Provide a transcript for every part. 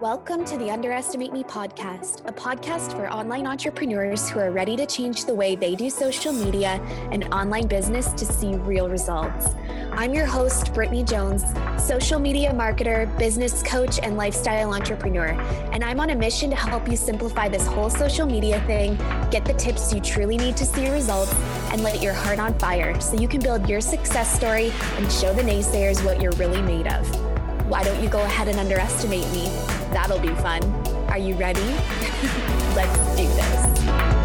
Welcome to the Underestimate Me podcast, a podcast for online entrepreneurs who are ready to change the way they do social media and online business to see real results. I'm your host, Brittany Jones, social media marketer, business coach, and lifestyle entrepreneur. And I'm on a mission to help you simplify this whole social media thing, get the tips you truly need to see results, and light your heart on fire so you can build your success story and show the naysayers what you're really made of. Why don't you go ahead and underestimate me? That'll be fun. Are you ready? Let's do this.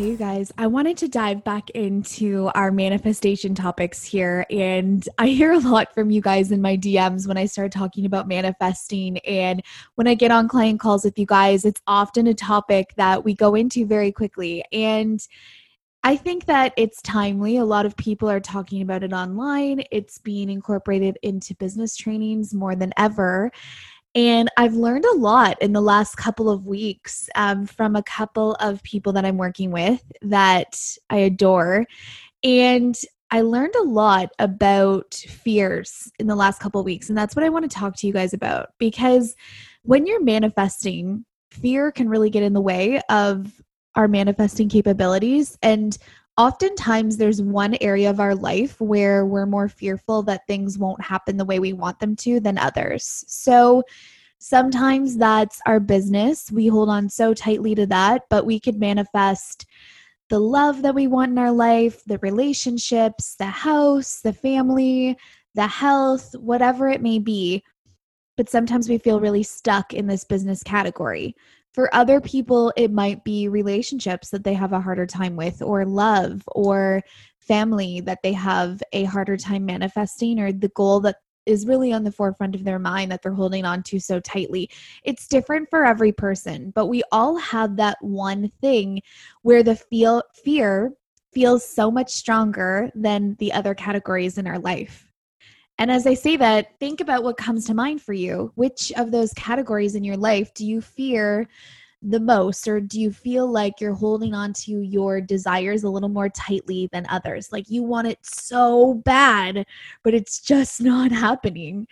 Okay, you guys, I wanted to dive back into our manifestation topics here. And I hear a lot from you guys in my DMs when I start talking about manifesting. And when I get on client calls with you guys, it's often a topic that we go into very quickly. And I think that it's timely. A lot of people are talking about it online. It's being incorporated into business trainings more than ever. And I've learned a lot in the last couple of weeks um, from a couple of people that I'm working with that I adore. And I learned a lot about fears in the last couple of weeks. And that's what I want to talk to you guys about because when you're manifesting, fear can really get in the way of our manifesting capabilities. And oftentimes there's one area of our life where we're more fearful that things won't happen the way we want them to than others. So sometimes that's our business. We hold on so tightly to that, but we could manifest the love that we want in our life, the relationships, the house, the family, the health, whatever it may be. But sometimes we feel really stuck in this business category. For other people, it might be relationships that they have a harder time with, or love, or family that they have a harder time manifesting, or the goal that is really on the forefront of their mind that they're holding on to so tightly. It's different for every person, but we all have that one thing where the feel fear feels so much stronger than the other categories in our life. And as I say that, think about what comes to mind for you. Which of those categories in your life do you fear the most, or do you feel like you're holding on to your desires a little more tightly than others? Like you want it so bad, but it's just not happening.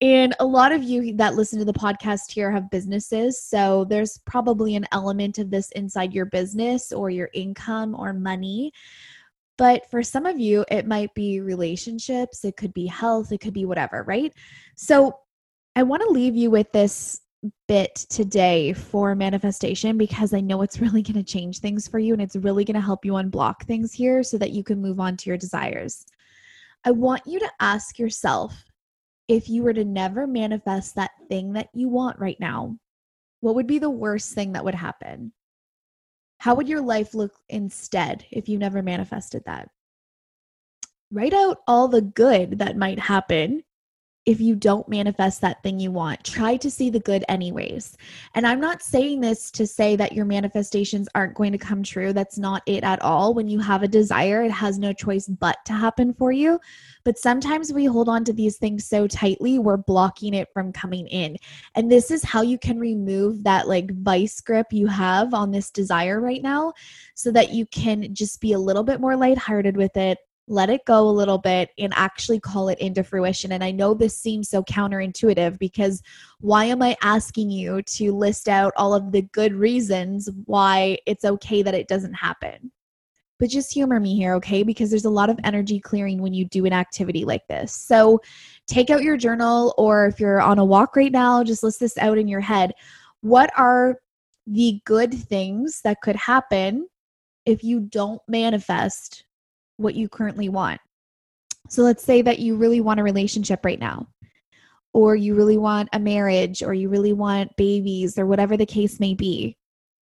And a lot of you that listen to the podcast here have businesses. So there's probably an element of this inside your business or your income or money. But for some of you, it might be relationships, it could be health, it could be whatever, right? So I want to leave you with this bit today for manifestation because I know it's really going to change things for you and it's really going to help you unblock things here so that you can move on to your desires. I want you to ask yourself if you were to never manifest that thing that you want right now, what would be the worst thing that would happen? How would your life look instead if you never manifested that? Write out all the good that might happen if you don't manifest that thing you want. Try to see the good, anyways. And I'm not saying this to say that your manifestations aren't going to come true. That's not it at all. When you have a desire, it has no choice but to happen for you. But sometimes we hold on to these things so tightly, we're blocking it from coming in. And this is how you can remove that like vice grip you have on this desire right now so that you can just be a little bit more lighthearted with it let it go a little bit and actually call it into fruition. And I know this seems so counterintuitive because why am I asking you to list out all of the good reasons why it's okay that it doesn't happen? But just humor me here, okay? Because there's a lot of energy clearing when you do an activity like this. So take out your journal, or if you're on a walk right now, just list this out in your head. What are the good things that could happen if you don't manifest what you currently want. So let's say that you really want a relationship right now, or you really want a marriage, or you really want babies, or whatever the case may be.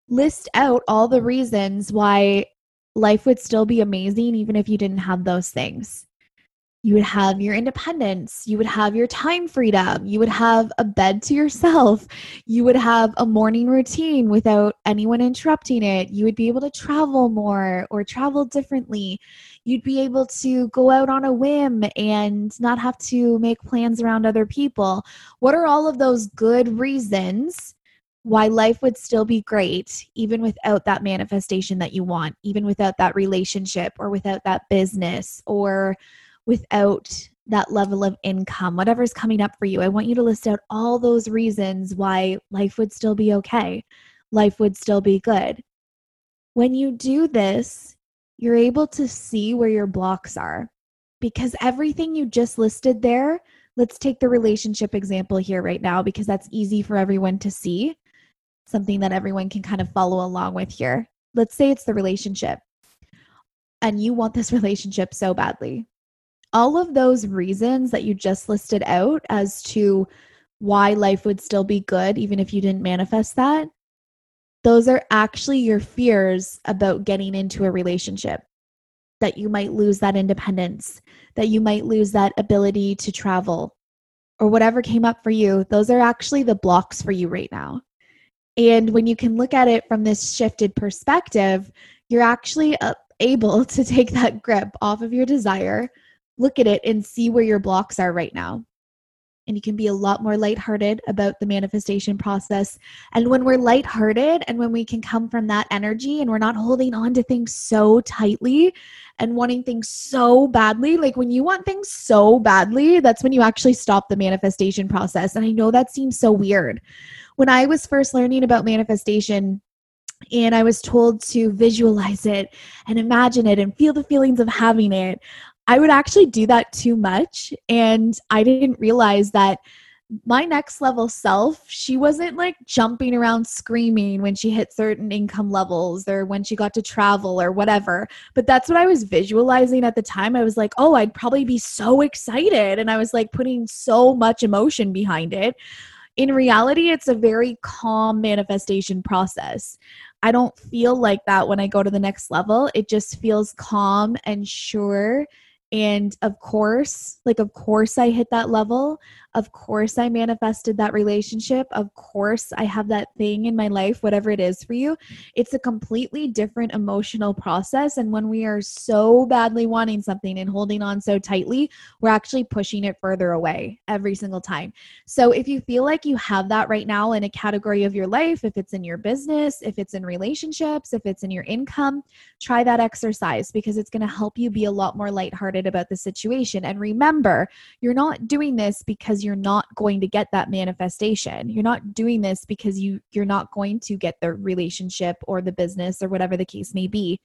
List out all the reasons why life would still be amazing even if you didn't have those things you would have your independence, you would have your time freedom, you would have a bed to yourself, you would have a morning routine without anyone interrupting it, you would be able to travel more or travel differently, you'd be able to go out on a whim and not have to make plans around other people. What are all of those good reasons? Why life would still be great, even without that manifestation that you want, even without that relationship or without that business or without that level of income, whatever's coming up for you. I want you to list out all those reasons why life would still be okay, life would still be good. When you do this, you're able to see where your blocks are because everything you just listed there, let's take the relationship example here right now because that's easy for everyone to see, something that everyone can kind of follow along with here. Let's say it's the relationship and you want this relationship so badly all of those reasons that you just listed out as to why life would still be good, even if you didn't manifest that, those are actually your fears about getting into a relationship. That you might lose that independence, that you might lose that ability to travel, or whatever came up for you. Those are actually the blocks for you right now. And when you can look at it from this shifted perspective, you're actually uh, able to take that grip off of your desire look at it and see where your blocks are right now. And you can be a lot more lighthearted about the manifestation process. And when we're lighthearted and when we can come from that energy and we're not holding on to things so tightly and wanting things so badly, like when you want things so badly, that's when you actually stop the manifestation process. And I know that seems so weird. When I was first learning about manifestation, and I was told to visualize it and imagine it and feel the feelings of having it. I would actually do that too much. And I didn't realize that my next level self, she wasn't like jumping around screaming when she hit certain income levels or when she got to travel or whatever. But that's what I was visualizing at the time. I was like, oh, I'd probably be so excited. And I was like putting so much emotion behind it. In reality, it's a very calm manifestation process. I don't feel like that when I go to the next level. It just feels calm and sure and of course, like, of course, I hit that level. Of course, I manifested that relationship. Of course, I have that thing in my life, whatever it is for you. It's a completely different emotional process. And when we are so badly wanting something and holding on so tightly, we're actually pushing it further away every single time. So if you feel like you have that right now in a category of your life, if it's in your business, if it's in relationships, if it's in your income, try that exercise because it's going to help you be a lot more lighthearted about the situation. And remember, you're not doing this because because you're not going to get that manifestation. You're not doing this because you you're not going to get the relationship or the business or whatever the case may be.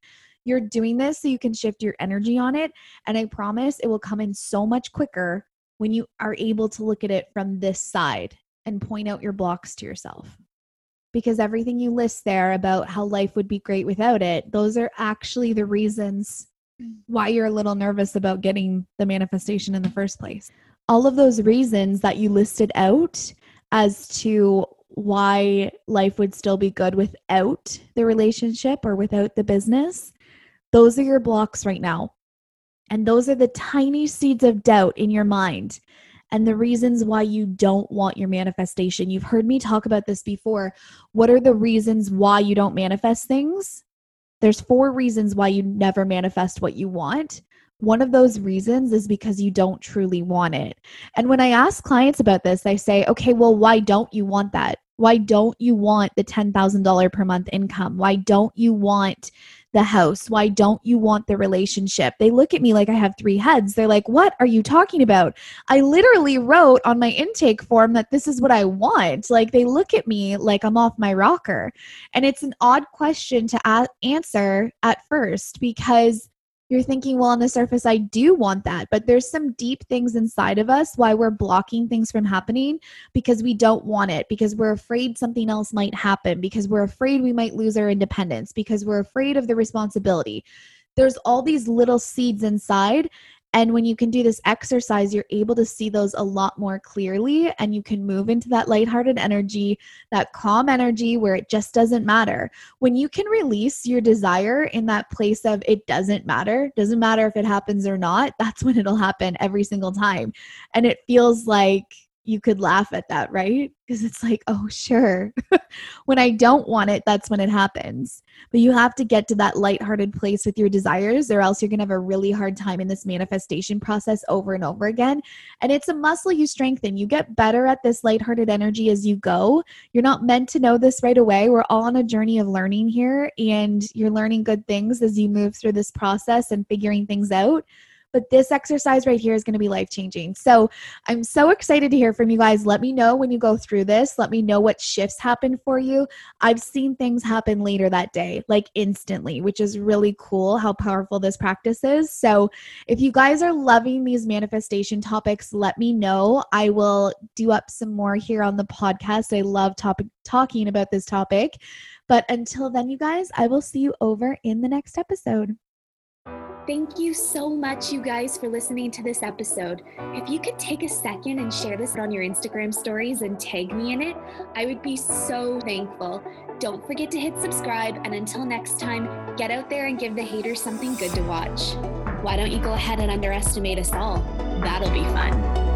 You're doing this so you can shift your energy on it and I promise it will come in so much quicker when you are able to look at it from this side and point out your blocks to yourself. Because everything you list there about how life would be great without it, those are actually the reasons why you're a little nervous about getting the manifestation in the first place all of those reasons that you listed out as to why life would still be good without the relationship or without the business, those are your blocks right now. And those are the tiny seeds of doubt in your mind and the reasons why you don't want your manifestation. You've heard me talk about this before. What are the reasons why you don't manifest things? There's four reasons why you never manifest what you want. One of those reasons is because you don't truly want it. And when I ask clients about this, they say, okay, well, why don't you want that? Why don't you want the $10,000 per month income? Why don't you want the house? Why don't you want the relationship? They look at me like I have three heads. They're like, What are you talking about? I literally wrote on my intake form that this is what I want. Like, they look at me like I'm off my rocker. And it's an odd question to a- answer at first because you're thinking, well, on the surface, I do want that. But there's some deep things inside of us why we're blocking things from happening because we don't want it, because we're afraid something else might happen, because we're afraid we might lose our independence, because we're afraid of the responsibility. There's all these little seeds inside, and when you can do this exercise, you're able to see those a lot more clearly and you can move into that lighthearted energy, that calm energy where it just doesn't matter. When you can release your desire in that place of it doesn't matter, doesn't matter if it happens or not, that's when it'll happen every single time. And it feels like you could laugh at that, right? Because it's like, oh, sure. when I don't want it, that's when it happens. But you have to get to that lighthearted place with your desires, or else you're going to have a really hard time in this manifestation process over and over again. And it's a muscle you strengthen. You get better at this lighthearted energy as you go. You're not meant to know this right away. We're all on a journey of learning here, and you're learning good things as you move through this process and figuring things out but this exercise right here is going to be life changing. So I'm so excited to hear from you guys. Let me know when you go through this. Let me know what shifts happen for you. I've seen things happen later that day, like instantly, which is really cool how powerful this practice is. So if you guys are loving these manifestation topics, let me know. I will do up some more here on the podcast. I love topic talking about this topic. But until then, you guys, I will see you over in the next episode. Thank you so much, you guys, for listening to this episode. If you could take a second and share this on your Instagram stories and tag me in it, I would be so thankful. Don't forget to hit subscribe, and until next time, get out there and give the haters something good to watch. Why don't you go ahead and underestimate us all? That'll be fun.